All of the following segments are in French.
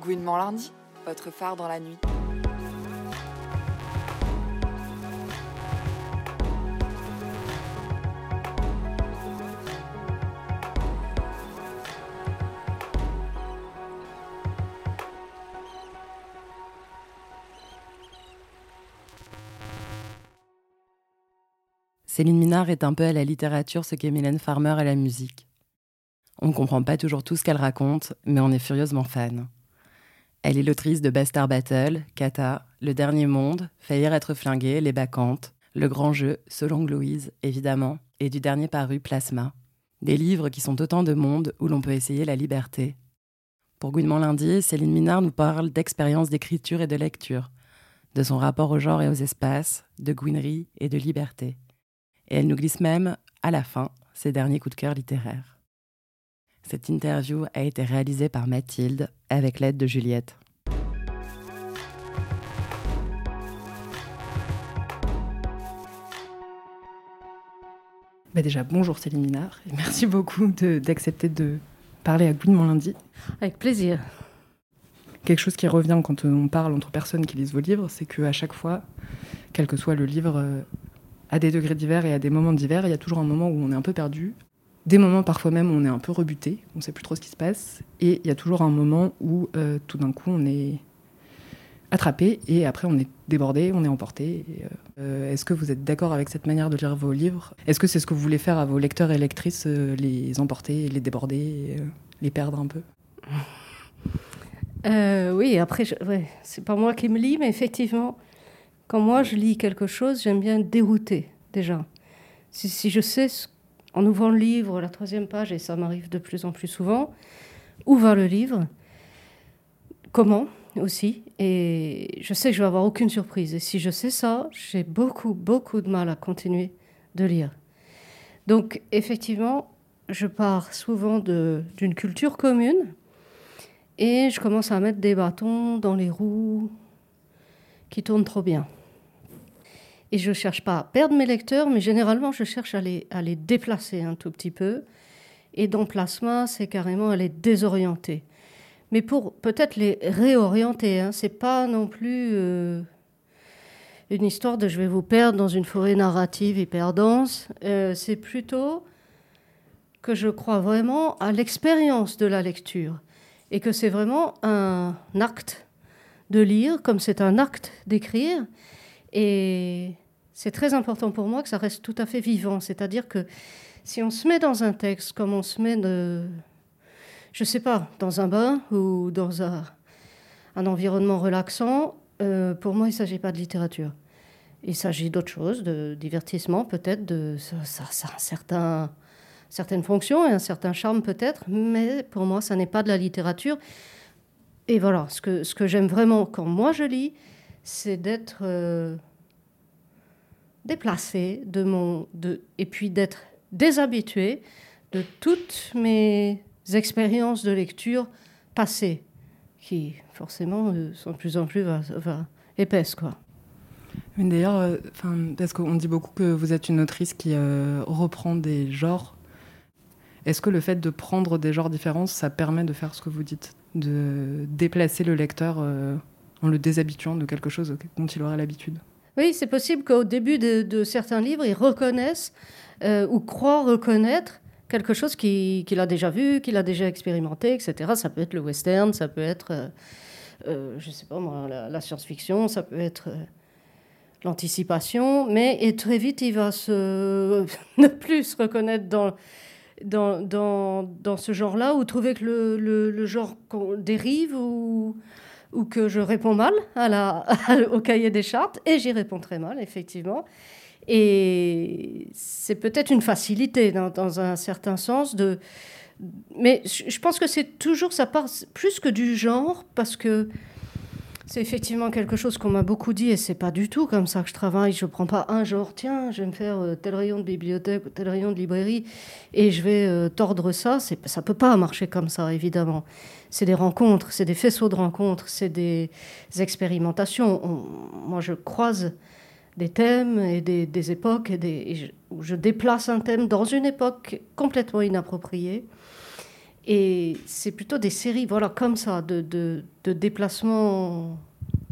Gouinement lundi, votre phare dans la nuit. Céline Minard est un peu à la littérature ce qu'est Mylène Farmer à la musique. On ne comprend pas toujours tout ce qu'elle raconte, mais on est furieusement fan. Elle est l'autrice de Bastard Battle, Kata, Le Dernier Monde, Faillir être flingué, Les Bacchantes, Le Grand Jeu, Solong Louise, évidemment, et du dernier paru Plasma. Des livres qui sont autant de mondes où l'on peut essayer la liberté. Pour Gouinement Lundi, Céline Minard nous parle d'expérience d'écriture et de lecture, de son rapport au genre et aux espaces, de gouinerie et de liberté. Et elle nous glisse même, à la fin, ses derniers coups de cœur littéraires. Cette interview a été réalisée par Mathilde avec l'aide de Juliette. Bah déjà, bonjour Céline Minard, et merci beaucoup d'accepter de, parler à Gouinement lundi. Avec plaisir. Quelque chose qui revient quand on parle entre personnes qui lisent vos livres, c'est qu'à chaque fois, quel que soit le livre, euh, à des degrés divers et à des moments divers, il y a toujours un moment où on est un peu perdu. Des moments parfois même où on est un peu rebuté, on ne sait plus trop ce qui se passe. Et il y a toujours un moment où euh, tout d'un coup on est attrapé et après on est débordé, on est emporté. Euh, est-ce que vous êtes d'accord avec cette manière de lire vos livres? Est-ce que c'est ce que vous voulez faire à vos lecteurs et lectrices, euh, les emporter, les déborder, les perdre un peu? Oui, après, ouais, c'est pas moi qui me lis, mais effectivement, quand moi je lis quelque chose, j'aime bien dérouter déjà. Si, je sais, en ouvrant le livre, la troisième page, et ça m'arrive de plus en plus souvent, où va le livre, comment aussi, et je sais que je vais avoir aucune surprise. Et si je sais ça, j'ai beaucoup, beaucoup de mal à continuer de lire. Donc effectivement, je pars souvent d'une culture commune et je commence à mettre des bâtons dans les roues qui tournent trop bien. Et je ne cherche pas à perdre mes lecteurs, mais généralement, je cherche à les, à les déplacer un tout petit peu. Et dans Plasma, c'est carrément à les désorienter. Mais pour peut-être les réorienter, hein, c'est pas non plus euh, une histoire de je vais vous perdre dans une forêt narrative hyper dense. Euh, c'est plutôt que je crois vraiment à l'expérience de la lecture et que c'est vraiment un acte de lire comme c'est un acte d'écrire et c'est très important pour moi que ça reste tout à fait vivant. C'est-à-dire que si on se met dans un texte comme on se met, de, je ne sais pas, dans un bain ou dans un, environnement relaxant, euh, pour moi, il ne s'agit pas de littérature. Il s'agit d'autre chose, de divertissement peut-être, de ça, ça, certaines fonctions et un certain charme peut-être, mais pour moi, ça n'est pas de la littérature. Et voilà, ce que, ce que j'aime vraiment quand moi je lis, c'est d'être euh, déplacé de mon, de, et puis d'être déshabitué de toutes mes expériences de lecture passées, qui forcément euh, sont de plus en plus épaisses. Quoi. D'ailleurs, euh, parce qu'on dit beaucoup que vous êtes une autrice qui reprend des genres. Est-ce que le fait de prendre des genres différents, ça permet de faire ce que vous dites, de déplacer le lecteur en le déshabituant de quelque chose dont il aurait l'habitude. Oui, c'est possible qu'au début de, certains livres, ils reconnaissent euh, ou croient reconnaître quelque chose qu'il a déjà vu, qu'il a déjà expérimenté, etc. Ça peut être le western, ça peut être, euh, euh, je sais pas moi, la, science-fiction, ça peut être l'anticipation, mais très vite, il va se ne plus se reconnaître dans dans, dans, dans ce genre-là, ou trouver que le, le, le genre dérive ou ou que je réponds mal à la, au cahier des chartes, et j'y réponds très mal, effectivement. Et c'est peut-être une facilité dans, dans, un certain sens de... Mais je pense que c'est toujours, ça part plus que du genre, parce que c'est effectivement quelque chose qu'on m'a beaucoup dit, et c'est pas du tout comme ça que je travaille. Je prends pas un genre, tiens, je vais me faire euh, tel rayon de bibliothèque ou tel rayon de librairie, et je vais euh, tordre ça. Ça peut pas marcher comme ça, évidemment c'est des rencontres, c'est des faisceaux de rencontres, c'est des expérimentations. moi, je croise des thèmes et des, époques, et, je, déplace un thème dans une époque complètement inappropriée. Et c'est plutôt des séries, voilà, comme ça, de déplacements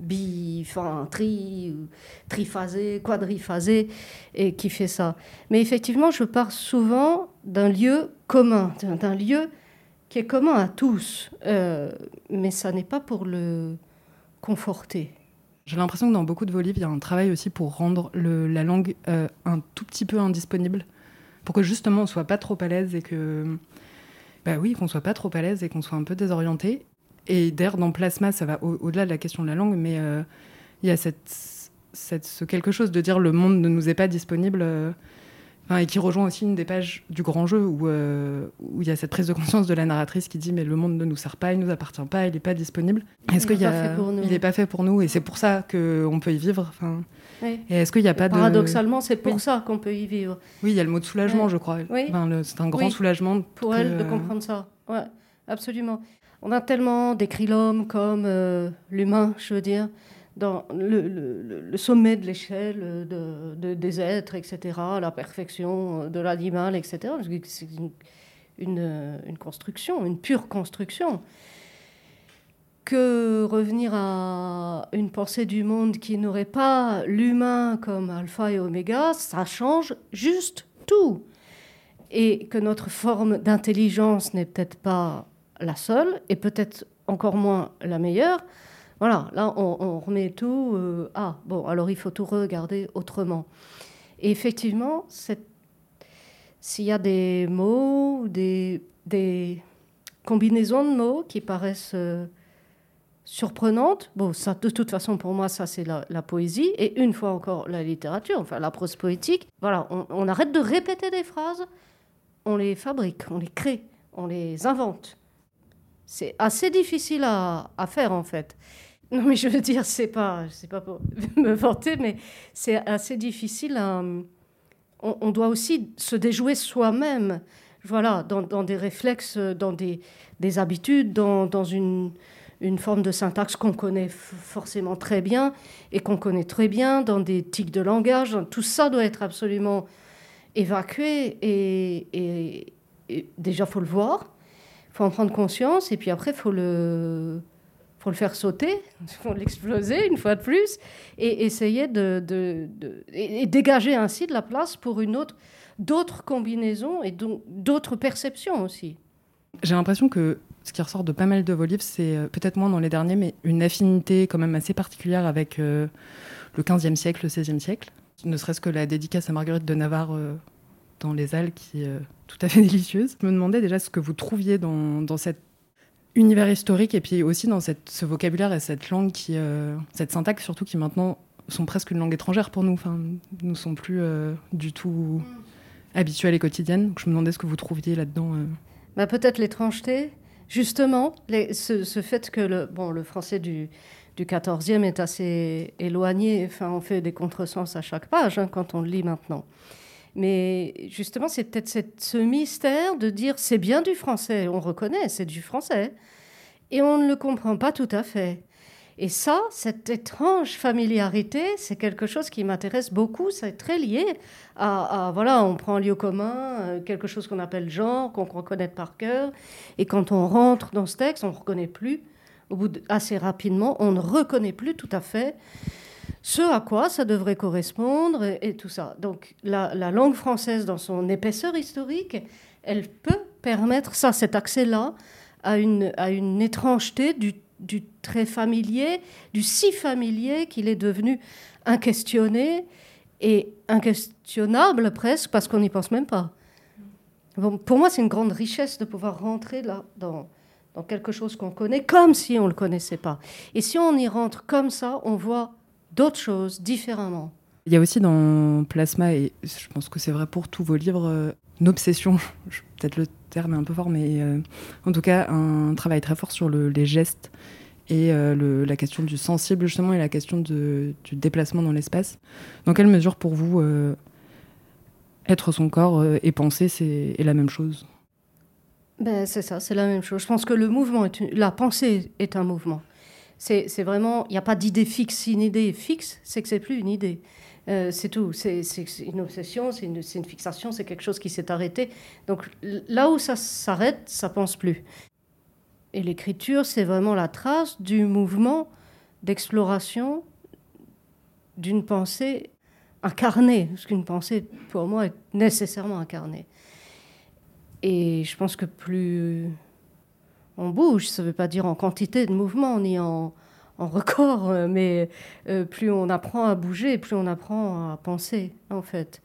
bi, enfin, tri, triphasé, quadriphasé, et qui fait ça. Mais effectivement, je pars souvent d'un lieu commun, d'un lieu qui est commun à tous, euh, mais ça n'est pas pour le conforter. J'ai l'impression que dans beaucoup de vos livres, il y a un travail aussi pour rendre la langue euh, un tout petit peu indisponible, pour que justement on soit pas trop à l'aise et que, bah oui, qu'on soit pas trop à l'aise et qu'on soit un peu désorienté. Et d'ailleurs, dans Plasma, ça va au-delà de la question de la langue, mais euh, il y a cette, ce quelque chose de dire le monde ne nous est pas disponible. Et qui rejoint aussi une des pages du grand jeu où, euh, où il y a cette prise de conscience de la narratrice qui dit mais le monde ne nous sert pas, il nous appartient pas, il n'est pas disponible. Est-ce qu'il y a, il n'est pas fait pour nous et c'est pour ça qu'on peut y vivre. Enfin, Oui. et est-ce qu'il n'y a pas Paradoxalement, c'est pour Oui. ça qu'on peut y vivre. oui, il y a le mot de soulagement, je crois. Oui. Enfin, le- c'est un grand soulagement Pour que- elle de comprendre ça. Ouais, absolument. On a tellement décrit l'homme comme euh, l'humain, je veux dire, dans le, sommet de l'échelle de, de- des êtres, etc., la perfection de l'animal, etc. C'est une, une, une construction, une pure construction. Que revenir à une pensée du monde qui n'aurait pas l'humain comme alpha et oméga, ça change juste tout et que notre forme d'intelligence n'est peut-être pas la seule, et peut-être encore moins la meilleure. Voilà, là, on, remet tout. euh, ah, bon, alors il faut tout regarder autrement. Et effectivement, s'il y a des mots, des, combinaisons de mots qui paraissent euh, surprenantes, bon, ça, de toute façon, pour moi, ça, c'est la, poésie, et une fois encore, la littérature, enfin, la prose poétique. Voilà, on, arrête de répéter des phrases, on les fabrique, on les crée, on les invente. C'est assez difficile à faire en fait. Non mais je veux dire, c'est pas, c'est pas pour me vanter, mais c'est assez difficile. à- on, doit aussi se déjouer soi-même, voilà, dans, des réflexes, dans des, des habitudes, dans, dans une, une forme de syntaxe qu'on connaît forcément très bien et qu'on connaît très bien, dans des tics de langage. Tout ça doit être absolument évacué et, et, et déjà faut le voir, faut en prendre conscience et puis après faut le faut le faire sauter, faut l'exploser une fois de plus et essayer de, dégager ainsi de la place pour une autre d'autres combinaisons et donc d'autres perceptions aussi. J'ai l'impression que ce qui ressort de pas mal de vos livres, c'est euh, peut-être moins dans les derniers, mais une affinité quand même assez particulière avec euh, le 15e siècle, le 16e siècle. Ne serait-ce que la dédicace à Marguerite de Navarre euh, dans Les Halles, qui est tout à fait délicieuse. Je me demandais déjà ce que vous trouviez dans, dans cet univers historique et puis aussi dans ce vocabulaire et cette langue, qui, euh, cette syntaxe surtout, qui maintenant sont presque une langue étrangère pour nous. Enfin, nous sont plus euh, du tout habituelles et quotidiennes. Je me demandais ce que vous trouviez là-dedans. euh. Bah, Peut-être l'étrangeté, justement, ce fait que le, bon, le français du, du 14e est assez éloigné, enfin, on fait des contresens à chaque page hein, quand on le lit maintenant. Mais justement, c'est peut-être ce mystère de dire c'est bien du français, on reconnaît, c'est du français, et on ne le comprend pas tout à fait. Et ça, cette étrange familiarité, c'est quelque chose qui m'intéresse beaucoup. C'est très lié à, voilà, on prend un lieu commun, euh, quelque chose qu'on appelle genre, qu'on reconnaît par cœur, et quand on rentre dans ce texte, on ne reconnaît plus. Au bout assez rapidement, on ne reconnaît plus tout à fait ce à quoi ça devrait correspondre et, tout ça. Donc la, la langue française, dans son épaisseur historique, elle peut permettre ça, cet accès-là, à une, à une étrangeté du, du très familier, du si familier qu'il est devenu inquestionné et inquestionnable presque parce qu'on n'y pense même pas. Bon, pour moi, c'est une grande richesse de pouvoir rentrer là dans, dans quelque chose qu'on connaît comme si on ne le connaissait pas. Et si on y rentre comme ça, on voit d'autres choses différemment. Il y a aussi dans Plasma, et je pense que c'est vrai pour tous vos livres, euh, une obsession, peut-être le terme est un peu fort, mais euh, en tout cas un travail très fort sur le- les gestes et euh, le- la question du sensible justement et la question de- du déplacement dans l'espace. Dans quelle mesure pour vous euh, être son corps et penser c'est est la même chose? Ben, c'est ça, c'est la même chose. Je pense que le mouvement, est une- la pensée est un mouvement. C'est vraiment, il n'y a pas d'idée fixe. Une idée est fixe, c'est que c'est plus une idée. Euh, c'est tout. C'est une obsession, c'est une, une, fixation, c'est quelque chose qui s'est arrêté. Donc là où ça s'arrête, ça pense plus. Et l'écriture, c'est vraiment la trace du mouvement d'exploration d'une pensée incarnée, parce qu'une pensée, pour moi, est nécessairement incarnée. Et je pense que plus on bouge, ça ne veut pas dire en quantité de mouvement ni en, en record, mais euh, plus on apprend à bouger, plus on apprend à penser, en fait.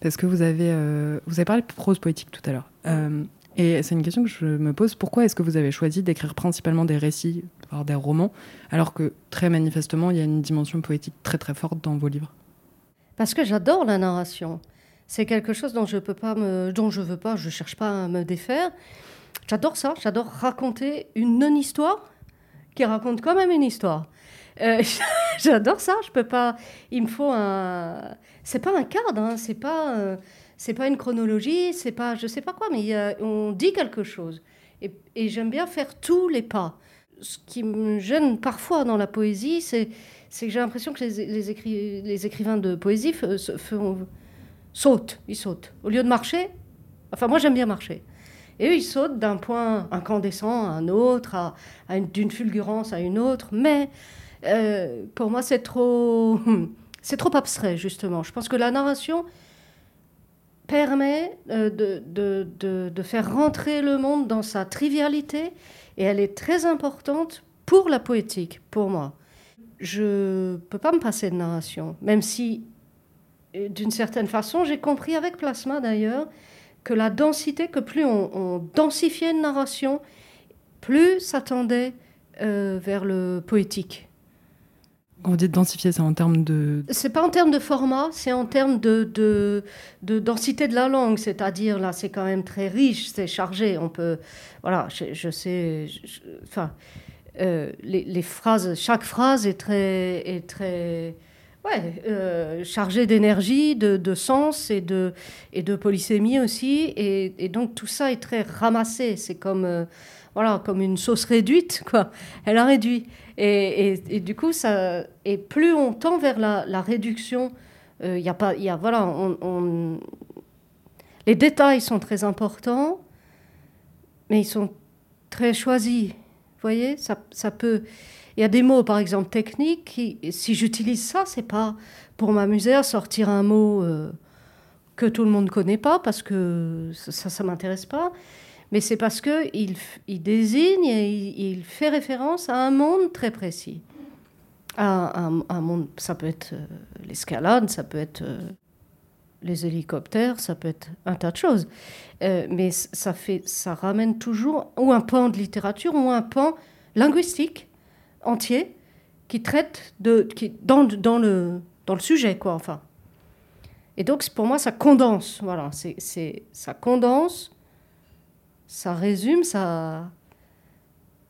Parce que vous avez, euh, vous avez parlé de prose poétique tout à l'heure. Euh, et c'est une question que je me pose. Pourquoi est-ce que vous avez choisi d'écrire principalement des récits, voire des romans, alors que très manifestement, il y a une dimension poétique très très forte dans vos livres? Parce que j'adore la narration. C'est quelque chose dont je peux pas me, dont je veux pas, je cherche pas à me défaire. J'adore ça. J'adore raconter une non-histoire qui raconte quand même une histoire. Euh, j'adore ça. Je peux pas. Il me faut un. C'est pas un cadre. Hein, c'est pas. Euh, pas une chronologie, c'est pas je sais pas quoi, mais on dit quelque chose. Et, j'aime bien faire tous les pas. Ce qui me gêne parfois dans la poésie, c'est que j'ai l'impression que les, écrivains de poésie sautent, ils sautent. Au lieu de marcher, enfin moi j'aime bien marcher. Et eux, ils sautent d'un point incandescent à un autre, d'une fulgurance à une autre. Mais euh, pour moi, c'est trop, c'est trop abstrait, justement. Je pense que la narration, permet euh, de, de, de, faire rentrer le monde dans sa trivialité et elle est très importante pour la poétique, pour moi. Je ne peux pas me passer de narration, même si, euh, d'une certaine façon, j'ai compris avec Plasma d'ailleurs que la densité, que plus on, densifiait une narration, plus ça tendait euh, vers le poétique. Quand vous dites densifier, c'est en termes de... C'est pas en termes de format, c'est en termes de, de, de, densité de la langue. C'est-à-dire, là, c'est quand même très riche, c'est chargé. On peut... Voilà, je, sais... enfin, euh, les, les, phrases... Chaque phrase est très... Est très ouais, euh, chargée d'énergie, de, sens et de, et de polysémie aussi. Et, et, donc, tout ça est très ramassé. C'est comme... Euh, voilà, comme une sauce réduite, quoi. Elle a réduit. Et, et, du coup, ça, et plus on tend vers la, la réduction, il euh, y a pas, y a, voilà, on, les détails sont très importants, mais ils sont très choisis. Vous voyez, ça, ça peut. Il y a des mots, par exemple, techniques, qui, si j'utilise ça, c'est pas pour m'amuser à sortir un mot euh, que tout le monde ne connaît pas, parce que ça, ça m'intéresse pas mais c'est parce qu'il il désigne et il, fait référence à un monde très précis. À, un, monde, ça peut être euh, l'escalade, ça peut être euh, les hélicoptères, ça peut être un tas de choses. Mais ça, fait, ça ramène toujours ou un pan de littérature ou un pan linguistique entier qui traite de, qui, dans, dans, le, dans le sujet, quoi, enfin. Et donc, pour moi, ça condense, voilà, c'est, ça condense ça résume, ça,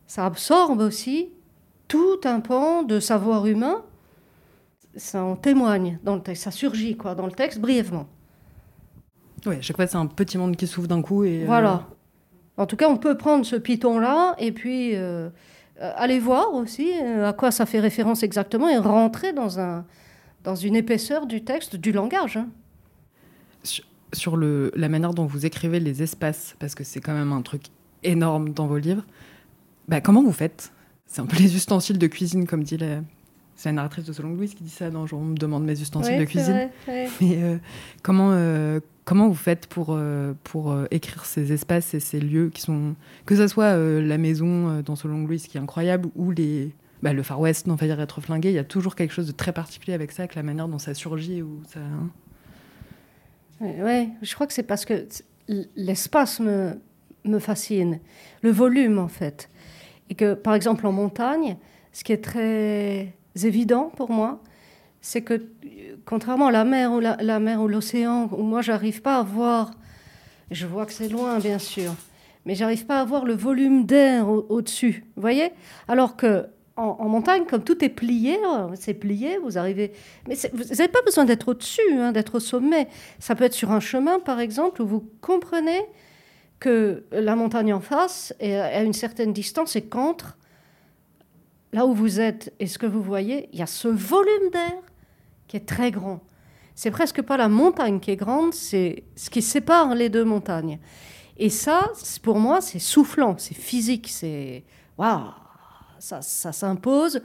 ça absorbe aussi tout un pan de savoir humain. Ça en témoigne dans le texte, ça surgit quoi dans le texte brièvement. Oui, chaque fois c'est un petit monde qui s'ouvre d'un coup et. Euh, voilà. En tout cas, on peut prendre ce piton-là et puis euh, euh, aller voir aussi à quoi ça fait référence exactement et rentrer dans, un, dans une épaisseur du texte, du langage. Hein sur le, la manière dont vous écrivez les espaces, parce que c'est quand même un truc énorme dans vos livres. Bah, comment vous faites? C'est un peu les ustensiles de cuisine, comme dit la, c'est la narratrice de Solon Louise qui dit ça dans Je me demande mes ustensiles de cuisine. Mais euh, comment, euh, comment vous faites pour, euh, pour écrire ces espaces et ces lieux qui sont. Que ce soit la maison dans Solon Louise qui est incroyable ou les. Bah, le Far West dans Faillir être flingué, il y a toujours quelque chose de très particulier avec ça, avec la manière dont ça surgit. Ou ça, hein. Oui, je crois que c'est parce que l'espace me, me fascine, le volume en fait. Et que par exemple en montagne, ce qui est très évident pour moi, c'est que contrairement à la mer ou la, mer ou l'océan, où moi j'arrive pas à voir, je vois que c'est loin bien sûr, mais j'arrive pas à voir le volume d'air au-dessus, vous voyez? Alors que en, montagne, comme tout est plié, c'est plié, vous arrivez. Mais vous n'avez pas besoin d'être au-dessus, hein, d'être au sommet. Ça peut être sur un chemin, par exemple, où vous comprenez que la montagne en face est à une certaine distance et qu'entre là où vous êtes et ce que vous voyez, il y a ce volume d'air qui est très grand. C'est presque pas la montagne qui est grande, c'est ce qui sépare les deux montagnes. Et ça, pour moi, c'est soufflant, c'est physique, c'est waouh, ça, ça s'impose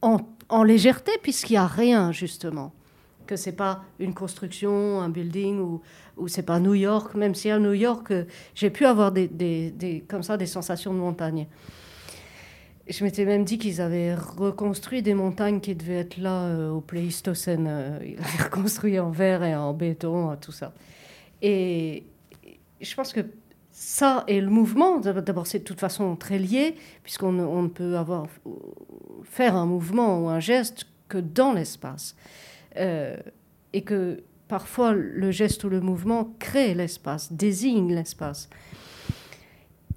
en, légèreté puisqu'il n'y a rien justement. Que c'est pas une construction, un building ou, ou c'est pas New York, même si à New York, euh, j'ai pu avoir des, comme ça des sensations de montagne. Je m'étais même dit qu'ils avaient reconstruit des montagnes qui devaient être là euh, au Pléistocène. Euh, ils avaient reconstruit en verre et en béton, tout ça. Et je pense que ça et le mouvement, d'abord c'est de toute façon très lié, puisqu'on on ne peut avoir, faire un mouvement ou un geste que dans l'espace. Euh, et que parfois le geste ou le mouvement crée l'espace, désigne l'espace.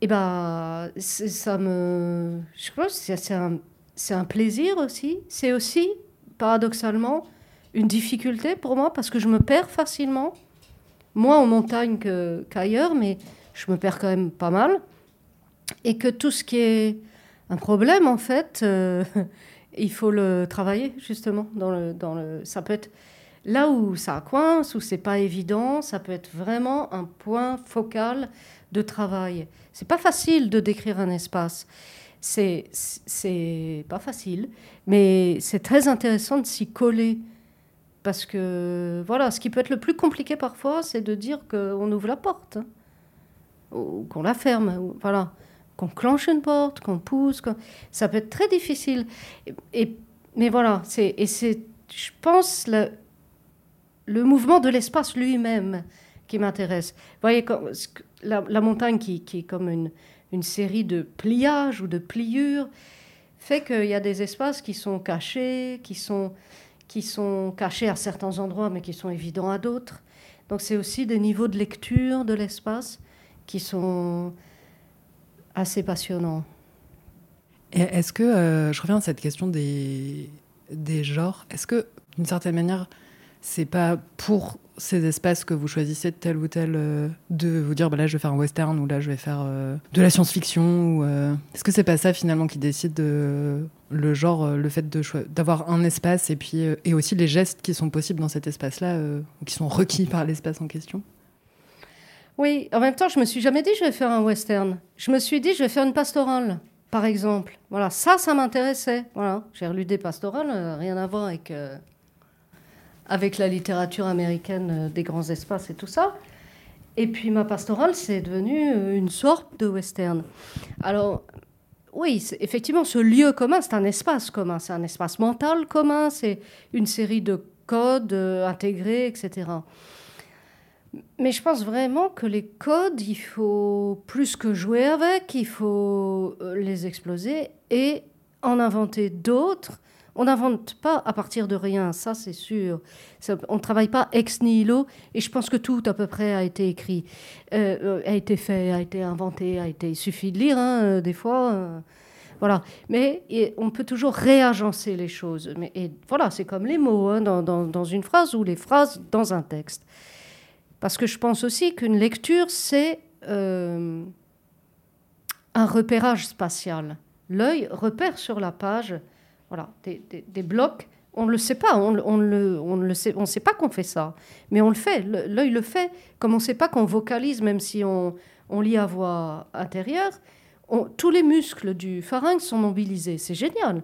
Et ben, ça me. Je crois que c'est un, un plaisir aussi. C'est aussi, paradoxalement, une difficulté pour moi parce que je me perds facilement, moins en montagne qu'ailleurs, mais je me perds quand même pas mal. Et que tout ce qui est un problème, en fait, euh, il faut le travailler, justement. Dans le, dans le, ça peut être là où ça coince, où c'est pas évident, ça peut être vraiment un point focal de travail. C'est pas facile de décrire un espace. C'est, c'est pas facile, mais c'est très intéressant de s'y coller. Parce que, voilà, ce qui peut être le plus compliqué parfois, c'est de dire qu'on ouvre la porte. Hein ou qu'on la ferme, voilà, qu'on clenche une porte, qu'on pousse, ça peut être très difficile. Et, mais voilà, c'est et c'est, je pense le, le mouvement de l'espace lui-même qui m'intéresse. Vous voyez, la, montagne qui, est comme une, une série de pliages ou de pliures fait qu'il y a des espaces qui sont cachés, qui sont, qui sont cachés à certains endroits, mais qui sont évidents à d'autres. Donc c'est aussi des niveaux de lecture de l'espace qui sont assez passionnants. Est-ce que, euh, je reviens à cette question des, des genres, est-ce que d'une certaine manière, c'est pas pour ces espaces que vous choisissez tel ou tel euh, de vous dire bah là je vais faire un western ou là je vais faire euh, de la science-fiction ou est-ce que c'est pas ça finalement qui décide de, le genre le fait de d'avoir un espace et puis et aussi les gestes qui sont possibles dans cet espace là ou qui sont requis par l'espace en question? Oui, en même temps, je me suis jamais dit je vais faire un western. Je me suis dit je vais faire une pastorale, par exemple. Voilà, ça, ça m'intéressait. Voilà, j'ai relu des pastorales, euh, rien à voir avec euh, avec la littérature américaine euh, des grands espaces et tout ça. Et puis ma pastorale, c'est devenu une sorte de western. Alors, oui, effectivement, ce lieu commun, c'est un espace commun, c'est un espace mental commun, c'est une série de codes intégrés, etc. Mais je pense vraiment que les codes, il faut plus que jouer avec, il faut euh, les exploser et en inventer d'autres. On n'invente pas à partir de rien, ça c'est sûr. on ne travaille pas ex nihilo et je pense que tout à peu près a été écrit, euh, euh, a été fait, a été inventé, a été. Il suffit de lire hein, des fois. voilà. Mais on peut toujours réagencer les choses. Et voilà, c'est comme les mots hein, dans, une phrase ou les phrases dans un texte. Parce que je pense aussi qu'une lecture, c'est euh, un repérage spatial. L'œil repère sur la page voilà, des, blocs. On ne le sait pas, on, on, le, on ne sait, on sait pas qu'on fait ça, mais on le fait. L'œil le fait, comme on ne sait pas qu'on vocalise, même si on, on lit à voix intérieure. tous les muscles du pharynx sont mobilisés. C'est génial,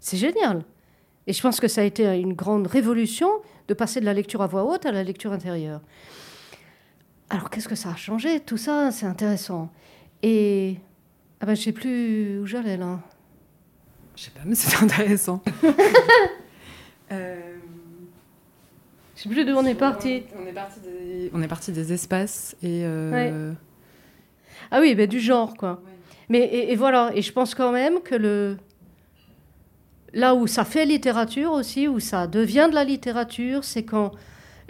c'est génial. Et je pense que ça a été une grande révolution de passer de la lecture à voix haute à la lecture intérieure. Alors qu'est-ce que ça a changé Tout ça, c'est intéressant. Et ah ben, je sais plus où j'allais là. Je sais pas, mais c'est intéressant. euh... Je sais plus d'où on est parti. On est parti des, on est parti des espaces et. Euh... Ah oui, ben, du genre quoi. Mais et, et, voilà, et je pense quand même que le là où ça fait littérature aussi, où ça devient de la littérature, c'est quand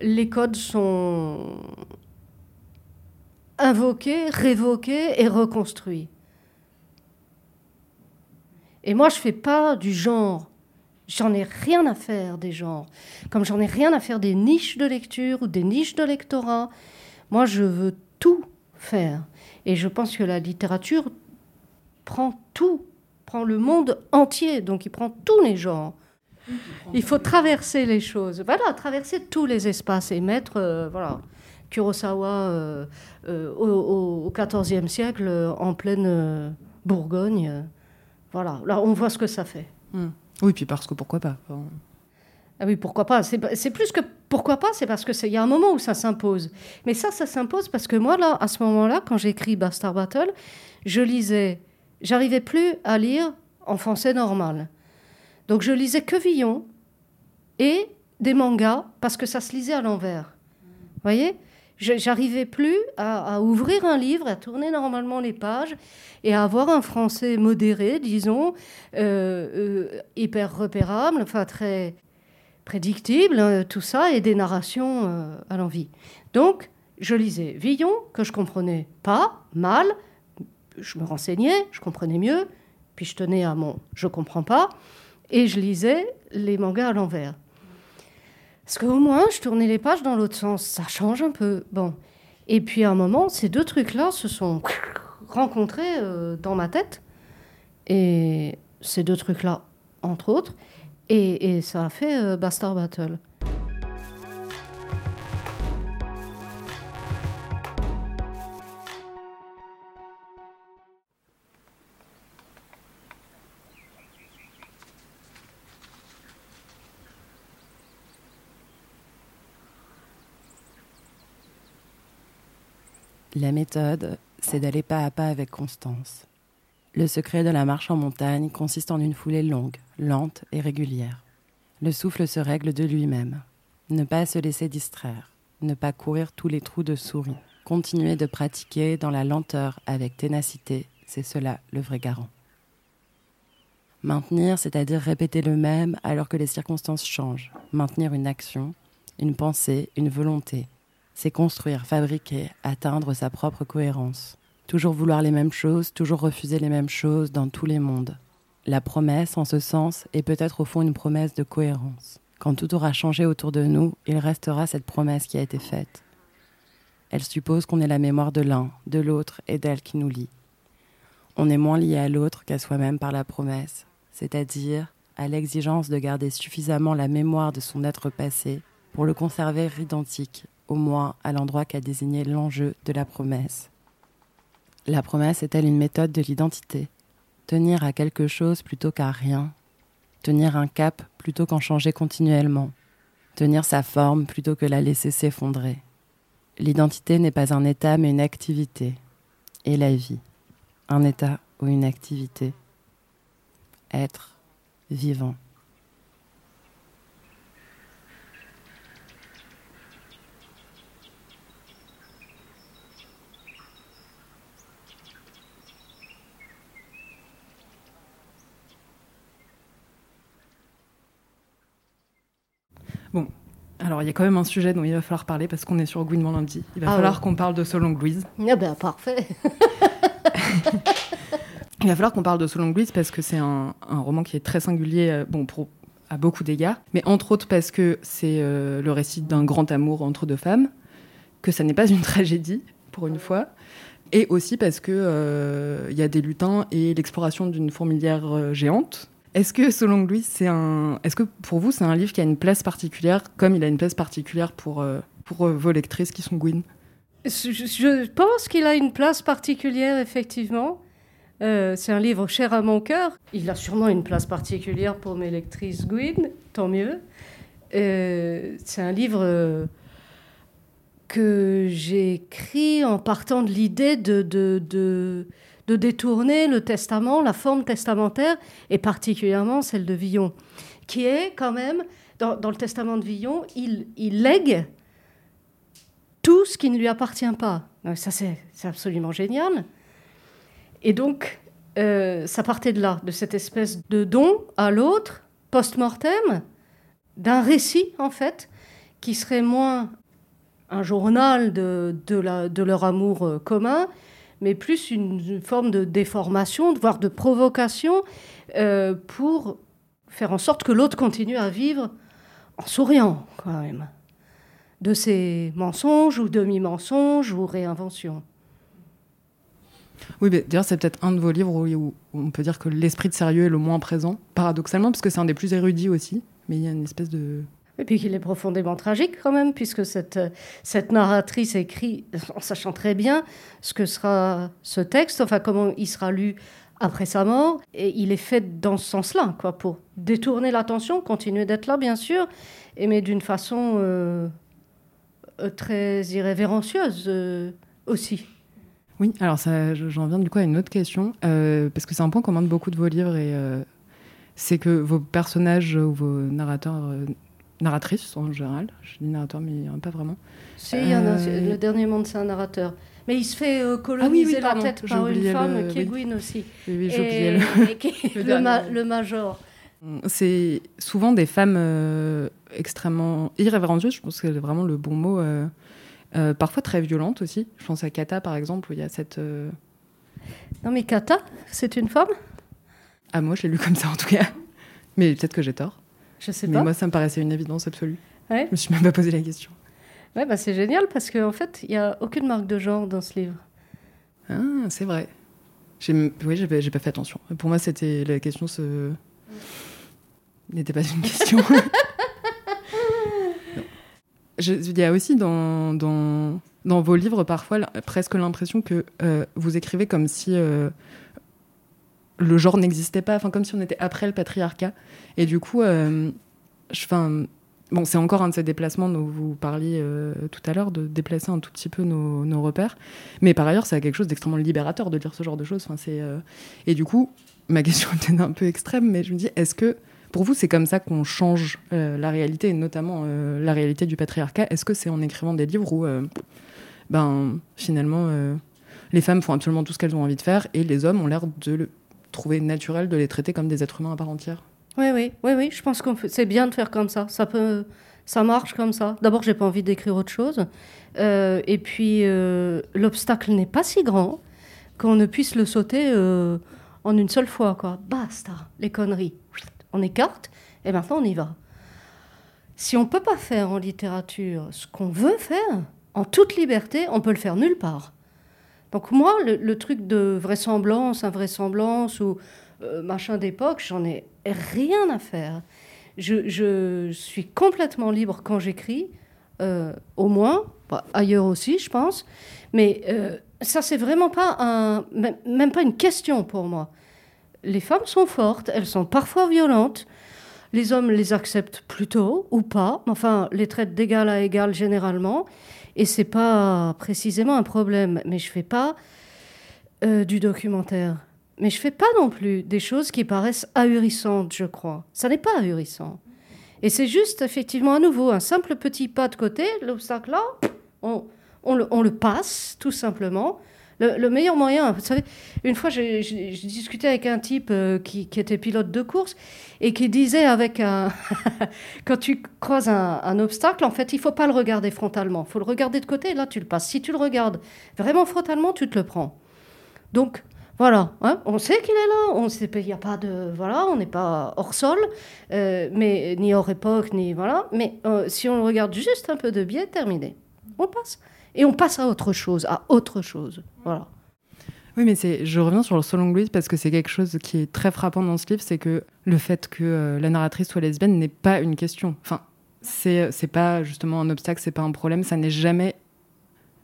les codes sont invoqué, révoqué et reconstruit. Et moi, je fais pas du genre. J'en ai rien à faire des genres. Comme j'en ai rien à faire des niches de lecture ou des niches de lectorat. Moi, je veux tout faire. Et je pense que la littérature prend tout, prend le monde entier. Donc, il prend tous les genres. Il faut traverser les choses. Voilà, traverser tous les espaces et mettre, euh, voilà, Kurosawa euh, euh, au XIVe siècle en pleine Bourgogne. Voilà, là on voit ce que ça fait. Hmm. Oui, puis parce que pourquoi pas. Ah oui, pourquoi pas C'est plus que pourquoi pas, c'est parce qu'il y a un moment où ça s'impose. Mais ça, ça s'impose parce que moi, là, à ce moment-là, quand j'écris Bastard Battle, je lisais, j'arrivais plus à lire en français normal. Donc je lisais que Villon et des mangas parce que ça se lisait à l'envers. Vous voyez? J'arrivais plus à, ouvrir un livre, à tourner normalement les pages et à avoir un français modéré, disons, euh, euh, hyper repérable, enfin très prédictible, hein, tout ça, et des narrations euh, à l'envie. Donc, je lisais Villon, que je comprenais pas, mal, je me renseignais, je comprenais mieux, puis je tenais à mon je comprends pas, et je lisais les mangas à l'envers. Parce qu'au moins, je tournais les pages dans l'autre sens. Ça change un peu. Bon. Et puis à un moment, ces deux trucs-là se sont rencontrés euh, dans ma tête. Et ces deux trucs-là, entre autres. Et, ça a fait euh, Bastard Battle. La méthode, c'est d'aller pas à pas avec constance. Le secret de la marche en montagne consiste en une foulée longue, lente et régulière. Le souffle se règle de lui-même. Ne pas se laisser distraire, ne pas courir tous les trous de souris. Continuer de pratiquer dans la lenteur avec ténacité, c'est cela le vrai garant. Maintenir, c'est-à-dire répéter le même alors que les circonstances changent. Maintenir une action, une pensée, une volonté, c'est construire, fabriquer, atteindre sa propre cohérence. Toujours vouloir les mêmes choses, toujours refuser les mêmes choses dans tous les mondes. La promesse, en ce sens, est peut-être au fond une promesse de cohérence. Quand tout aura changé autour de nous, il restera cette promesse qui a été faite. Elle suppose qu'on ait la mémoire de l'un, de l'autre et d'elle qui nous lie. On est moins lié à l'autre qu'à soi-même par la promesse, c'est-à-dire à l'exigence de garder suffisamment la mémoire de son être passé pour le conserver identique au moins à l'endroit qu'a désigné l'enjeu de la promesse. La promesse est-elle une méthode de l'identité? Tenir à quelque chose plutôt qu'à rien? Tenir un cap plutôt qu'en changer continuellement? Tenir sa forme plutôt que la laisser s'effondrer? L'identité n'est pas un état mais une activité. Et la vie? Un état ou une activité? Être vivant. Bon, alors il y a quand même un sujet dont il va falloir parler parce qu'on est sur Gouinement lundi. Il va ah falloir qu'on parle de Solong Louise. Ah ben parfait. il va falloir qu'on parle de Solong Louise parce que c'est un, roman qui est très singulier, euh, bon pour à beaucoup d'égards, mais entre autres parce que c'est euh, le récit d'un grand amour entre deux femmes, que ça n'est pas une tragédie pour une fois, et aussi parce que euh, il y a des lutins et l'exploration d'une fourmilière géante est-ce que selon lui, c'est un, est-ce que pour vous c'est un livre qui a une place particulière, comme il a une place particulière pour euh, pour euh, vos lectrices qui sont Gwyn? Je, pense qu'il a une place particulière effectivement. Euh, c'est un livre cher à mon cœur. Il a sûrement une place particulière pour mes lectrices Gwyn, tant mieux. c'est un livre que j'ai écrit en partant de l'idée de, de, de de détourner le testament, la forme testamentaire, et particulièrement celle de Villon, qui est quand même, dans, le testament de Villon, il, il, lègue tout ce qui ne lui appartient pas. ça, c'est absolument génial. Et donc, euh, ça partait de là, de cette espèce de don à l'autre, post-mortem, d'un récit, en fait, qui serait moins un journal de, leur amour euh, commun, mais plus une, forme de déformation, voire de provocation, euh, pour faire en sorte que l'autre continue à vivre en souriant, quand même, de ses mensonges ou demi-mensonges ou réinventions. Oui, d'ailleurs, c'est peut-être un de vos livres où, on peut dire que l'esprit de sérieux est le moins présent, paradoxalement, parce que c'est un des plus érudits aussi. Mais il y a une espèce de. Et puis qu'il est profondément tragique quand même, puisque cette, cette narratrice écrit en sachant très bien ce que sera ce texte, enfin comment il sera lu après sa mort, et il est fait dans ce sens-là, quoi, pour détourner l'attention, continuer d'être là, bien sûr, mais d'une façon euh, euh, très irrévérencieuse euh, aussi. Oui, alors j'en viens du coup à une autre question, parce que c'est un point commun de beaucoup de vos livres, et c'est que vos personnages ou vos narrateurs narratrice en général. Je dis narrateur, mais pas vraiment. Si, y en a, euh, le dernier monde, c'est un narrateur. Mais il se fait euh, coloniser ah la tête par une femme qui est aussi. Oui, oui j'oubliais le... le, le, major. C'est souvent des femmes euh, extrêmement irrévérencieuses, je pense que c'est vraiment le bon mot. parfois très violentes aussi. Je pense à Kata, par exemple, où il y a cette... Non, mais Kata, c'est une femme? Ah, moi, je l'ai lu comme ça, en tout cas. Mais peut-être que j'ai tort. Je sais Mais pas. moi, ça me paraissait une évidence absolue. Ouais. Je me suis même pas posé la question. Ouais, bah c'est génial parce qu'en en fait, il n'y a aucune marque de genre dans ce livre. Ah, c'est vrai. Oui, j'ai pas, pas fait attention. Pour moi, c'était la question ce n'était pas une question. Il y a aussi dans, dans, dans, vos livres parfois presque l'impression que euh, vous écrivez comme si euh, le genre n'existait pas, enfin comme si on était après le patriarcat. Et du coup, euh, bon, c'est encore un de ces déplacements dont vous parliez euh, tout à l'heure, de déplacer un tout petit peu nos, repères. Mais par ailleurs, c'est quelque chose d'extrêmement libérateur de dire ce genre de choses. Enfin, c'est, euh, Et du coup, ma question est peut-être un peu extrême, mais je me dis, est-ce que pour vous, c'est comme ça qu'on change la réalité, et notamment la réalité du patriarcat? Est-ce que c'est en écrivant des livres où, ben, finalement, les femmes font absolument tout ce qu'elles ont envie de faire et les hommes ont l'air de le trouver naturel de les traiter comme des êtres humains à part entière. Oui, oui, oui, oui. Je pense que c'est bien de faire comme ça. Ça peut, ça marche comme ça. D'abord, j'ai pas envie d'écrire autre chose. Euh, et puis, euh, l'obstacle n'est pas si grand qu'on ne puisse le sauter euh, en une seule fois. Quoi. Basta, les conneries. On écarte et maintenant on y va. Si on peut pas faire en littérature ce qu'on veut faire, en toute liberté, on peut le faire nulle part. Donc moi, le, truc de vraisemblance, invraisemblance ou euh, machin d'époque, j'en ai rien à faire. Je, suis complètement libre quand j'écris, euh, au moins, ailleurs aussi, je pense. Mais euh, ça, c'est vraiment pas un, même pas une question pour moi. Les femmes sont fortes, elles sont parfois violentes. Les hommes les acceptent plutôt ou pas, enfin, les traitent d'égal à égal généralement. Et c'est pas précisément un problème. Mais je fais pas euh, du documentaire. Mais je fais pas non plus des choses qui paraissent ahurissantes, je crois. Ça n'est pas ahurissant. Et c'est juste, effectivement, à nouveau, un simple petit pas de côté. L'obstacle là, on, le, passe, tout simplement. Le, meilleur moyen, vous savez, une fois j'ai discuté avec un type euh, qui, était pilote de course et qui disait avec un. quand tu croises un, obstacle, en fait, il faut pas le regarder frontalement. Il faut le regarder de côté et là, tu le passes. Si tu le regardes vraiment frontalement, tu te le prends. Donc, voilà, hein, on sait qu'il est là, on n'y a pas de voilà, on n'est pas hors sol, euh, mais ni hors époque, ni voilà. Mais euh, si on le regarde juste un peu de biais, terminé, on passe et on passe à autre chose, à autre chose, voilà. Oui, mais c'est, je reviens sur le Solong Louise parce que c'est quelque chose qui est très frappant dans ce livre, c'est que le fait que euh, la narratrice soit lesbienne n'est pas une question. Enfin, c'est, c'est pas justement un obstacle, c'est pas un problème, ça n'est jamais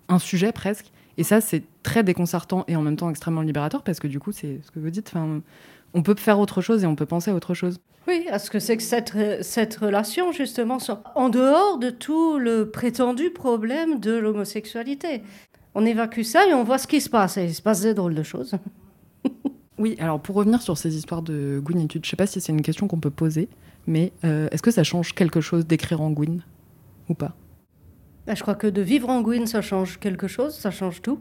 un sujet presque. Et ça, c'est très déconcertant et en même temps extrêmement libérateur parce que du coup, c'est ce que vous dites. Enfin, on peut faire autre chose et on peut penser à autre chose. Oui, à ce que c'est que cette, cette relation, justement, en dehors de tout le prétendu problème de l'homosexualité. On évacue ça et on voit ce qui se passe. Et il se passe des drôles de choses. oui, alors pour revenir sur ces histoires de Gwynitude, je ne sais pas si c'est une question qu'on peut poser, mais euh, est-ce que ça change quelque chose d'écrire en Gwyn ou pas? Bah, Je crois que de vivre en Gwyn, ça change quelque chose, ça change tout.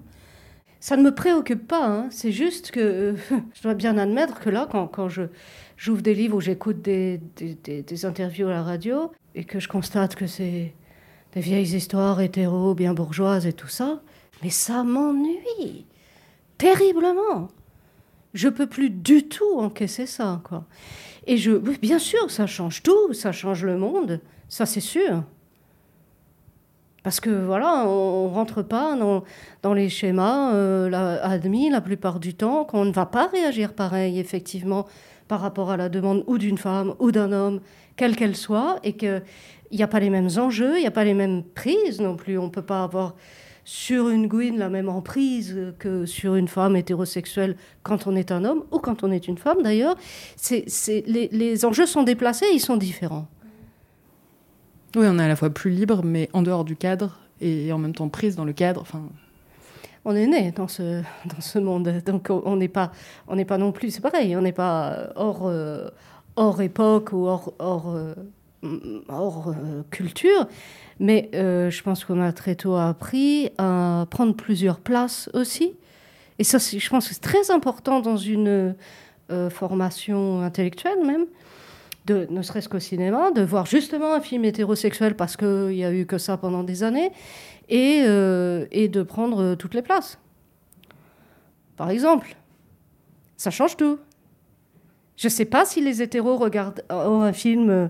Ça ne me préoccupe pas, hein. c'est juste que euh, je dois bien admettre que là, quand, je, j'ouvre des livres ou j'écoute des, des, des, interviews à la radio et que je constate que c'est des vieilles histoires hétéro, bien bourgeoises et tout ça, mais ça m'ennuie terriblement. Je peux plus du tout encaisser ça, quoi. Et je, bien sûr, ça change tout, ça change le monde, ça c'est sûr. Parce que voilà, on ne rentre pas dans, les schémas euh, la- admis la plupart du temps, qu'on ne va pas réagir pareil, effectivement, par rapport à la demande ou d'une femme ou d'un homme, quelle qu'elle soit, et qu'il n'y a pas les mêmes enjeux, il n'y a pas les mêmes prises non plus. On ne peut pas avoir sur une Gwyn la même emprise que sur une femme hétérosexuelle quand on est un homme ou quand on est une femme d'ailleurs. Les, les enjeux sont déplacés, ils sont différents. Oui, on est à la fois plus libre, mais en dehors du cadre, et en même temps prise dans le cadre. Enfin, On est né dans ce, dans ce monde, donc on n'est pas, on n'est pas non plus, c'est pareil, on n'est pas hors, euh, hors époque ou hors, hors, euh, hors euh, culture, mais je pense qu'on a très tôt appris à prendre plusieurs places aussi. Et ça, je pense que c'est très important dans une formation intellectuelle même, ne serait-ce qu'au cinéma, de voir justement un film hétérosexuel parce qu'il n'y a eu que ça pendant des années, et, euh, de prendre euh, toutes les places. Par exemple, ça change tout. Je ne sais pas si les hétéros regardent oh, un film euh,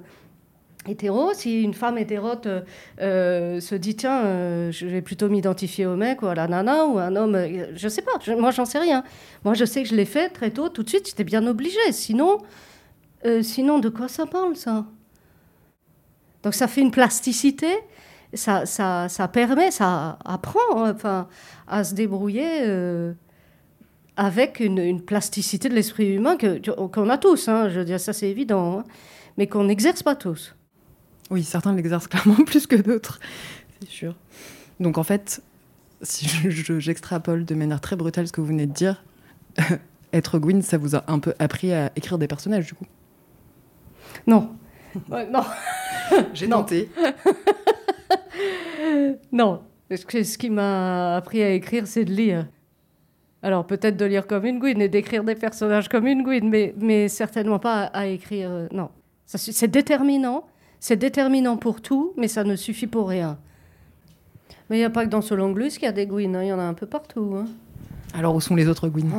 hétéro, si une femme hétérote euh, euh, se dit tiens, euh, je vais plutôt m'identifier au mec ou à la nana ou à un homme, euh, je ne sais pas, je- moi j'en sais rien. Moi je sais que je l'ai fait très tôt, tout de suite, j'étais bien obligée. Sinon, euh, sinon de quoi ça parle ça? Donc ça fait une plasticité ça, ça, ça permet, ça apprend enfin, à se débrouiller euh, avec une, plasticité de l'esprit humain que- qu'on a tous. hein, je veux dire, ça c'est évident, hein, mais qu'on n'exerce pas tous. oui, certains l'exercent clairement plus que d'autres, c'est sûr. Donc en fait, si je- je- j'extrapole de manière très brutale ce que vous venez de dire, être Gwyn, ça vous a un peu appris à écrire des personnages, du coup. Non. Ouais, non. J'ai tenté. Non. Ce ce qui m'a appris à écrire, c'est de lire. Alors peut-être de lire comme une Gwyn et d'écrire des personnages comme une Gwyn, mais, mais certainement pas à, à écrire. euh, non. C'est déterminant. C'est déterminant pour tout, mais ça ne suffit pour rien. Mais il n'y a pas que dans Solonglus qu'il y a des Gwyn, hein, il y en a un peu partout. hein. Alors où sont les autres Gwyn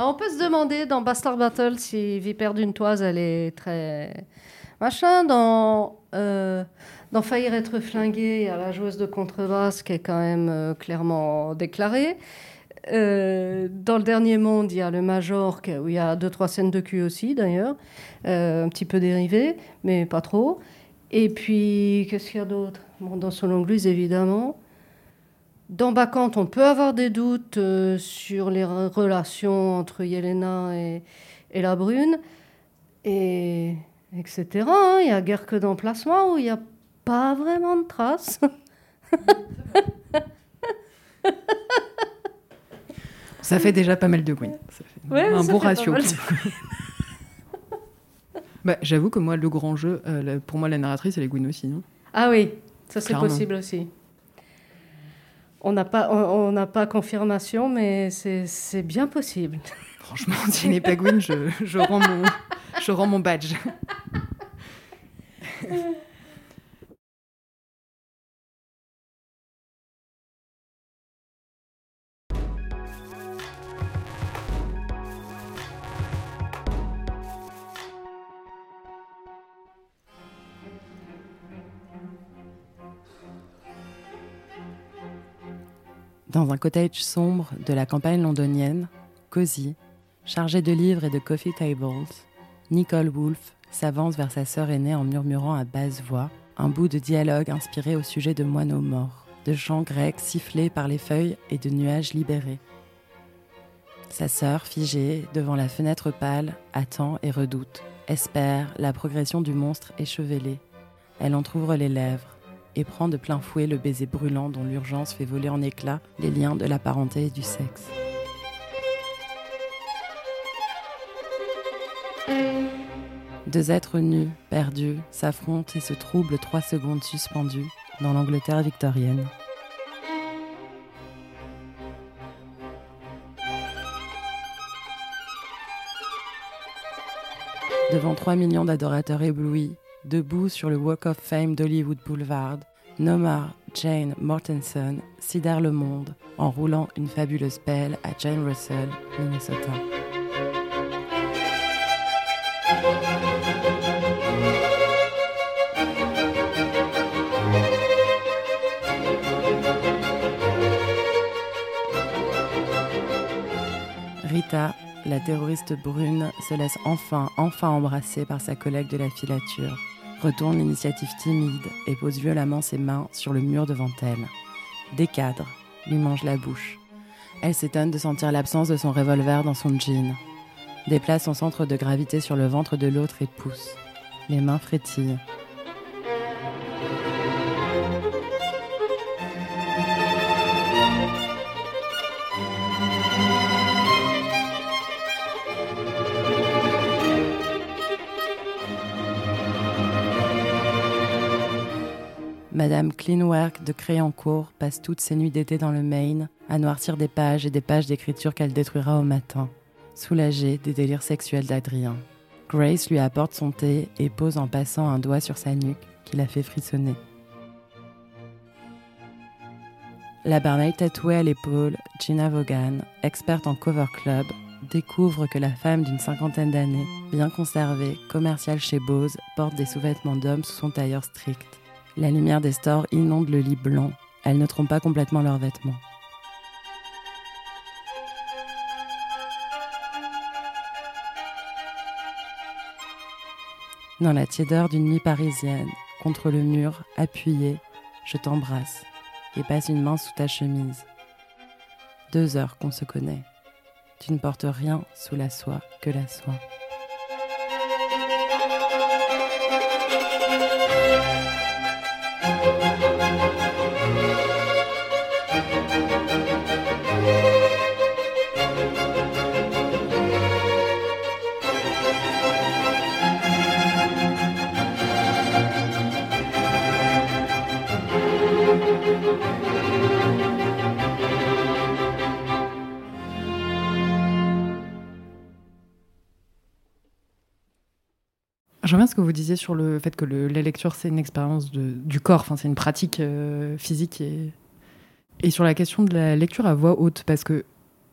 Alors, on peut se demander dans Bastard Battle si Vipère d'une toise, elle est très. Machin. Dans, euh, dans Faillir être flingué, il y a la joueuse de contrebasse qui est quand même euh, clairement déclarée. Euh, dans le dernier monde, il y a le Major, où il y a deux, trois scènes de cul aussi, d'ailleurs. Un petit peu dérivées, mais pas trop. Et puis, qu'est-ce qu'il y a d'autre? Bon, Dans Solonglus, évidemment. Dans Bacchante, on peut avoir des doutes euh, sur les re- relations entre Yelena et, et la Brune, et etc. hein. Il y a guère que d'emplacement où il n'y a pas vraiment de traces. Ça fait déjà pas mal de Gwyn. Ça fait Ouais, un ça bon fait ratio. Bah, J'avoue que moi, le grand jeu, euh, pour moi, la narratrice, elle est Gwyn aussi. non? Ah oui, ça c'est possible aussi. On n'a pas, on, on pas confirmation, mais c'est bien possible. Franchement, pas Gwyn, je, je, rends mon, je rends mon badge. Dans un cottage sombre de la campagne londonienne, cosy, chargé de livres et de coffee tables, Nicole Woolf s'avance vers sa sœur aînée en murmurant à basse voix un bout de dialogue inspiré au sujet de moineaux morts, de chants grecs sifflés par les feuilles et de nuages libérés. Sa sœur, figée devant la fenêtre pâle, attend et redoute, espère la progression du monstre échevelé. Elle entr'ouvre les lèvres et prend de plein fouet le baiser brûlant dont l'urgence fait voler en éclats les liens de la parenté et du sexe. Deux êtres nus, perdus, s'affrontent et se troublent trois secondes suspendus dans l'Angleterre victorienne. Devant 3 millions d'adorateurs éblouis, debout sur le Walk of Fame d'Hollywood Boulevard, Nomar, Jane Mortenson sidère le monde en roulant une fabuleuse pelle à Jane Russell, Minnesota. Rita, la terroriste brune, se laisse enfin, enfin embrasser par sa collègue de la filature retourne l'initiative timide et pose violemment ses mains sur le mur devant elle. Des cadres lui mangent la bouche. Elle s'étonne de sentir l'absence de son revolver dans son jean. Déplace son centre de gravité sur le ventre de l'autre et pousse. Les mains frétillent. Madame Cleanwork de Créancourt passe toutes ses nuits d'été dans le Maine à noircir des pages et des pages d'écriture qu'elle détruira au matin, soulagée des délires sexuels d'Adrien. Grace lui apporte son thé et pose en passant un doigt sur sa nuque qui la fait frissonner. La barmaid tatouée à l'épaule, Gina Vaughan, experte en cover club, découvre que la femme d'une cinquantaine d'années, bien conservée, commerciale chez Bose, porte des sous-vêtements d'homme sous son tailleur strict. La lumière des stores inonde le lit blanc. Elles ne trompent pas complètement leurs vêtements. Dans la tiédeur d'une nuit parisienne, contre le mur, appuyé, je t'embrasse et passe une main sous ta chemise. Deux heures qu'on se connaît. Tu ne portes rien sous la soie que la soie. Vous disiez sur le fait que le- la lecture, c'est une expérience du corps, c'est une pratique euh, physique. Et, sur la question de la lecture à voix haute, parce que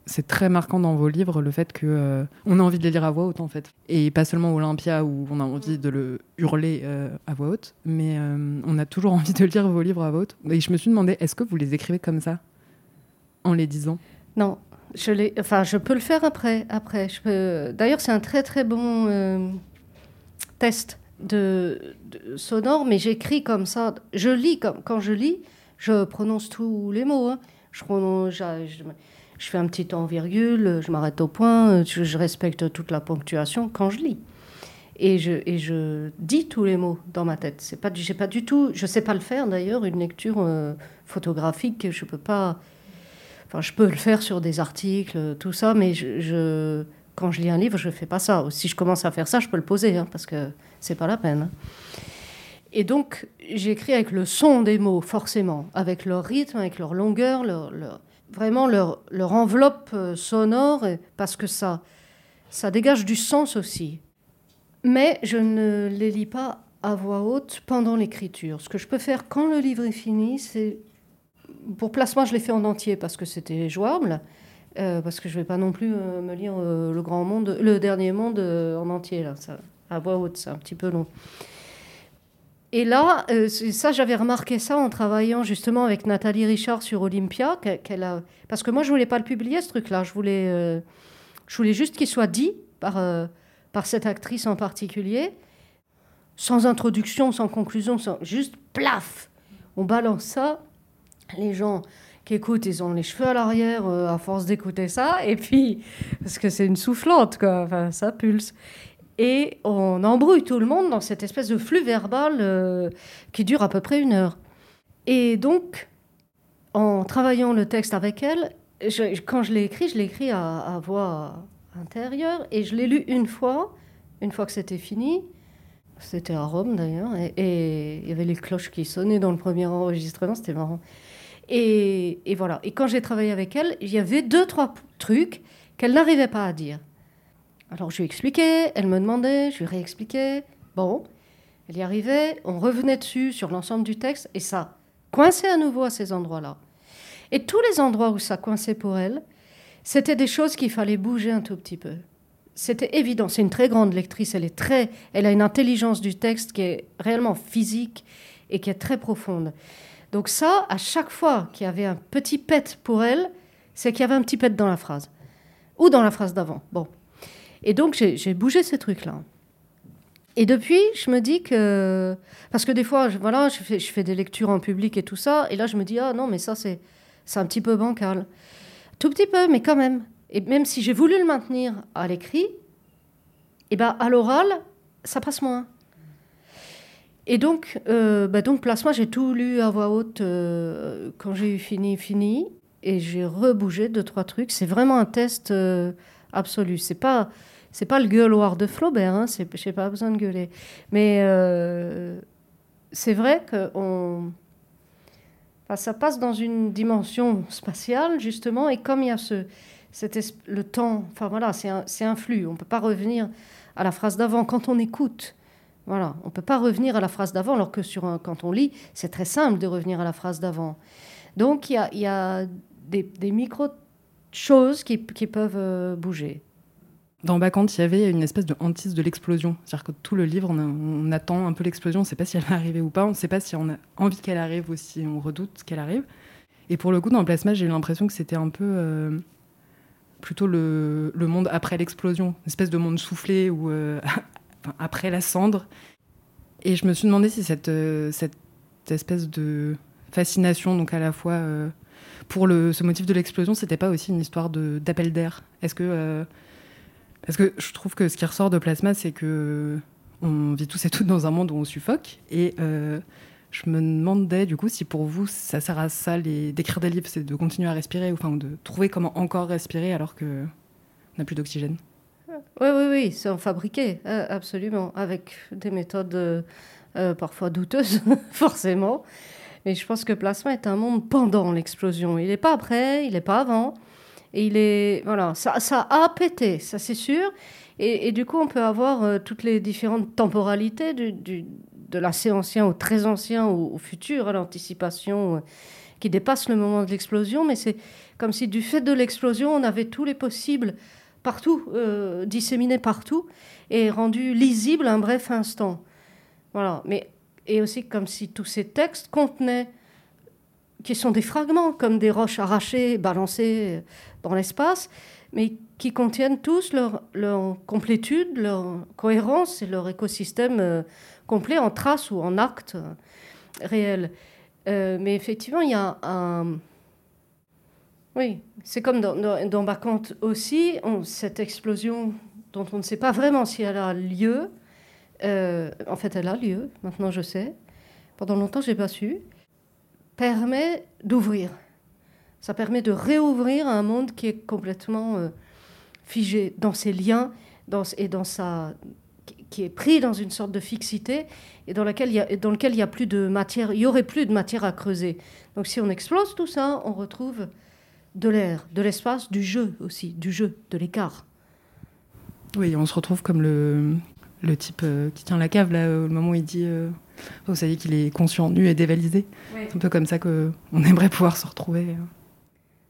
c'est très marquant dans vos livres le fait que euh, on a envie de les lire à voix haute, en fait. Et pas seulement Olympia, où on a envie de le hurler euh, à voix haute, mais euh, on a toujours envie de lire vos livres à voix haute. Et je me suis demandé, est-ce que vous les écrivez comme ça, en les disant? Non, je, enfin, je peux le faire après. après. Peux... D'ailleurs, c'est un très très bon test de, sonore, mais j'écris comme ça. Je lis comme quand je lis, je prononce tous les mots. hein. Je, prononce, je, je- fais un petit temps virgule, je m'arrête au point, je, respecte toute la ponctuation quand je lis. Et je, dis tous les mots dans ma tête. C'est pas, j'ai pas du tout, je sais pas le faire d'ailleurs, une lecture euh, photographique, je peux pas. Enfin, je peux le faire sur des articles, tout ça, mais je- quand je lis un livre, je fais pas ça. Si je commence à faire ça, je peux le poser, hein, parce que c'est pas la peine. Et donc, j'écris avec le son des mots, forcément, avec leur rythme, avec leur longueur, vraiment leur, leur enveloppe euh, sonore, parce que ça, ça dégage du sens aussi. Mais je ne les lis pas à voix haute pendant l'écriture. Ce que je peux faire quand le livre est fini, c'est pour placement, je l'ai fait en entier parce que c'était jouable. Euh, parce que je vais pas non plus euh, me lire euh, le grand monde, le dernier monde en entier là, à voix haute, c'est un petit peu long. Et là, ça, j'avais remarqué ça en travaillant justement avec Nathalie Richard sur Olympia, qu'elle- a... parce que moi, je voulais pas le publier ce truc-là. Je voulais, je voulais juste qu'il soit dit par par cette actrice en particulier, sans introduction, sans conclusion, sans juste plaf, on balance ça les gens qui ils ont les cheveux à l'arrière euh, à force d'écouter ça, et puis, parce que c'est une soufflante, quoi, enfin, ça pulse. Et on embrouille tout le monde dans cette espèce de flux verbal euh, qui dure à peu près une heure. Et donc, en travaillant le texte avec elle, quand je l'ai écrit, je l'ai écrit à, voix intérieure, et je l'ai lu une fois, une fois que c'était fini. C'était à Rome d'ailleurs, et il y avait les cloches qui sonnaient dans le premier enregistrement, c'était marrant. Et, voilà. Et quand j'ai travaillé avec elle, il y avait deux, trois trucs qu'elle n'arrivait pas à dire. Alors je lui expliquais, elle me demandait, je lui réexpliquais. Bon, elle y arrivait, on revenait dessus sur l'ensemble du texte, et ça coinçait à nouveau à ces endroits-là. Et tous les endroits où ça coinçait pour elle, c'était des choses qu'il fallait bouger un tout petit peu. C'était évident. C'est une très grande lectrice. Elle est très, elle a une intelligence du texte qui est réellement physique et qui est très profonde. Donc ça, à chaque fois qu'il y avait un petit pet pour elle, c'est qu'il y avait un petit pet dans la phrase. ou dans la phrase d'avant. Bon. Et donc, j'ai bougé ces trucs-là. Et depuis, je me dis que. Parce que des fois, je, voilà, je fais des lectures en public et tout ça. Et là, je me dis, ah non, mais ça, c'est un petit peu bancal. Tout petit peu, mais quand même. Et même si j'ai voulu le maintenir à l'écrit, et eh ben, à l'oral, ça passe moins. Et donc, euh, bah donc Plasma, j'ai tout lu à voix haute euh, quand j'ai eu fini, fini. Et j'ai rebougé deux, trois trucs. C'est vraiment un test euh, absolu. C'est pas c'est pas le gueuloir de Flaubert, hein, j'ai pas besoin de gueuler. Mais euh, c'est vrai que ça passe dans une dimension spatiale, justement, et comme il y a ce, le temps, enfin voilà, c'est un, un, flux, on ne peut pas revenir à la phrase d'avant quand on écoute. Voilà, on ne peut pas revenir à la phrase d'avant, alors que sur quand on lit, c'est très simple de revenir à la phrase d'avant. Donc il y a, y a des, micro-choses qui, qui, peuvent euh, bouger. Dans Bacchante, il y avait une espèce de hantise de l'explosion. C'est-à-dire que tout le livre, on, attend un peu l'explosion, on ne sait pas si elle va arriver ou pas, on ne sait pas si on a envie qu'elle arrive ou si on redoute qu'elle arrive. Et pour le coup, dans le Plasma, j'ai eu l'impression que c'était un peu euh, plutôt le, monde après l'explosion, une espèce de monde soufflé ou euh, après la cendre. Et je me suis demandé si cette, euh, espèce de fascination, donc à la fois pour le, ce motif de l'explosion, c'était pas aussi une histoire d'appel d'air? Est-ce que parce que je trouve que ce qui ressort de Plasma, c'est que on vit tous et toutes dans un monde où on suffoque. Et euh, je me demandais du coup si pour vous, ça sert à ça d'écrire des livres, c'est de continuer à respirer, enfin de trouver comment encore respirer alors qu'on n'a plus d'oxygène. Oui, oui, oui, c'est en fabriqué, euh, absolument, avec des méthodes euh, parfois douteuses, forcément. Mais je pense que Plasma est un monde pendant l'explosion. Il n'est pas après, il n'est pas avant. Et il est, voilà, ça, ça a pété, ça c'est sûr. Et, du coup, on peut avoir euh, toutes les différentes temporalités du, de l'assez ancien au très ancien au, futur, à l'anticipation euh, qui dépasse le moment de l'explosion. Mais c'est comme si du fait de l'explosion, on avait tous les possibles partout, euh, partout, et rendus lisibles un bref instant. Voilà. Mais, et aussi comme si tous ces textes contenaient qui sont des fragments, comme des roches arrachées, balancées dans l'espace, mais qui contiennent tous leur, complétude, leur cohérence et leur écosystème euh, complet en traces ou en actes euh, réels. Euh, mais effectivement, il y a un... Oui, c'est comme dans, dans, Bacchante aussi, cette explosion dont on ne sait pas vraiment si elle a lieu. en fait, elle a lieu, maintenant je sais. Pendant longtemps, je n'ai pas su permet d'ouvrir. Ça permet de réouvrir un monde qui est complètement euh, figé dans ses liens et dans sa, qui est pris dans une sorte de fixité et dans, laquelle il y dans lequel il y a plus de matière, il y aurait plus de matière à creuser. Donc si on explose tout ça, on retrouve de l'air, de l'espace, du jeu aussi, du jeu, de l'écart. Oui, on se retrouve comme le, le type euh, qui tient la cave là, au moment où il dit euh, vous savez qu'il est conscient, nu et dévalisé. C'est un peu comme ça qu'on aimerait pouvoir se retrouver.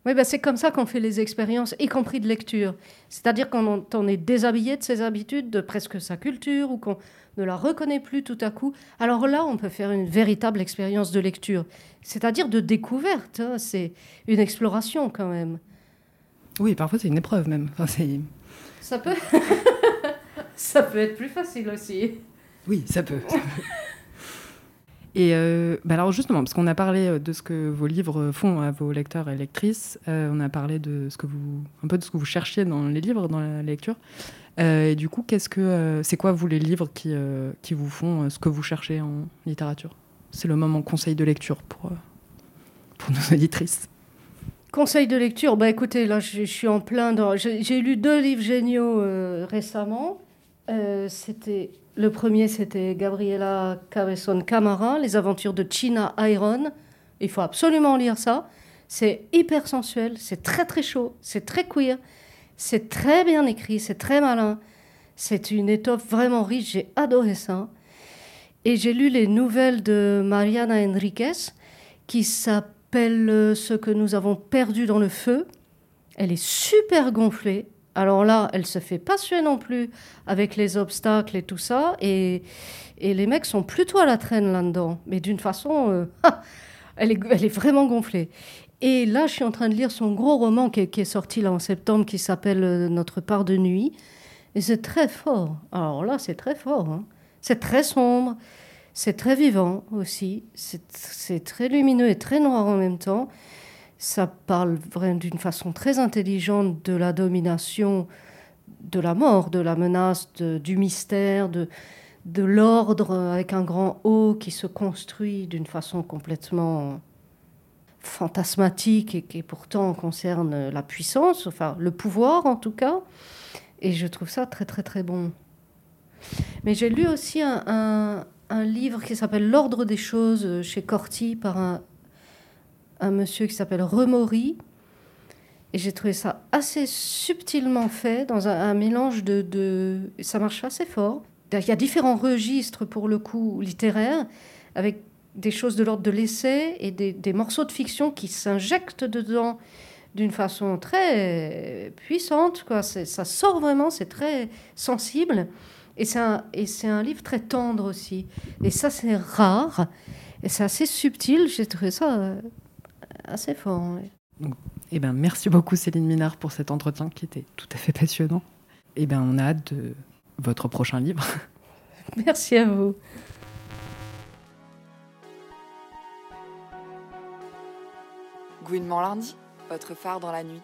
Oui, bah c'est comme ça qu'on fait les expériences, y compris de lecture. C'est-à-dire qu'on on est déshabillé de ses habitudes, de presque sa culture, ou qu'on ne la reconnaît plus tout à coup. Alors là, on peut faire une véritable expérience de lecture, c'est-à-dire de découverte. Hein. C'est une exploration quand même. Oui, parfois c'est une épreuve même. Enfin, ça peut. ça peut être plus facile aussi. Oui, ça peut. Et euh, bah alors justement, parce qu'on a parlé euh, de ce que vos livres font à vos lecteurs et lectrices, euh, on a parlé de ce que vous, un peu de ce que vous cherchiez dans les livres, dans la lecture. et du coup, qu'est-ce que, c'est quoi vous les livres qui, qui vous font ce que vous cherchez en littérature? C'est le moment conseil de lecture pour, pour nos éditrices. Conseil de lecture, bah écoutez, là je, suis en plein dans. J'ai lu deux livres géniaux récemment. C'était le premier, c'était Gabriela Cabezón Camara, Les aventures de China Iron. Il faut absolument lire ça. C'est hyper sensuel, c'est très très chaud, c'est très queer, c'est très bien écrit, c'est très malin. C'est une étoffe vraiment riche, j'ai adoré ça. Et j'ai lu les nouvelles de Mariana Enriquez qui s'appelle Ce que nous avons perdu dans le feu. Elle est super gonflée, alors là, elle se fait pas suer non plus avec les obstacles et tout ça. Et, les mecs sont plutôt à la traîne là-dedans. Mais d'une façon, euh, elle, est, elle, est, vraiment gonflée. Et là, je suis en train de lire son gros roman qui est, sorti là en septembre, qui s'appelle euh, Notre part de nuit. Et c'est très fort. Alors là, c'est très fort. hein. C'est très sombre. C'est très vivant aussi. C'est très lumineux et très noir en même temps. Ça parle vraiment d'une façon très intelligente de la domination, de la mort, de la menace, du mystère, de, l'ordre avec un grand O qui se construit d'une façon complètement fantasmatique et qui pourtant concerne la puissance, enfin le pouvoir en tout cas. Et je trouve ça très très très bon. Mais j'ai lu aussi un, un- livre qui s'appelle L'ordre des choses euh, chez Corti par un, un monsieur qui s'appelle Remori. Et j'ai trouvé ça assez subtilement fait, dans un, mélange de, de... Ça marche assez fort. Il y a différents registres, pour le coup, littéraires, avec des choses de l'ordre de l'essai et des, morceaux de fiction qui s'injectent dedans d'une façon très puissante. Quoi. Ça sort vraiment, c'est très sensible. Et c'est un, un livre très tendre aussi. Et ça, c'est rare. Et c'est assez subtil. J'ai trouvé ça euh, assez fort. ouais. Eh ben, merci beaucoup Céline Minard pour cet entretien qui était tout à fait passionnant. Eh ben, on a hâte de votre prochain livre. Merci à vous. Gouinement lundi, votre phare dans la nuit.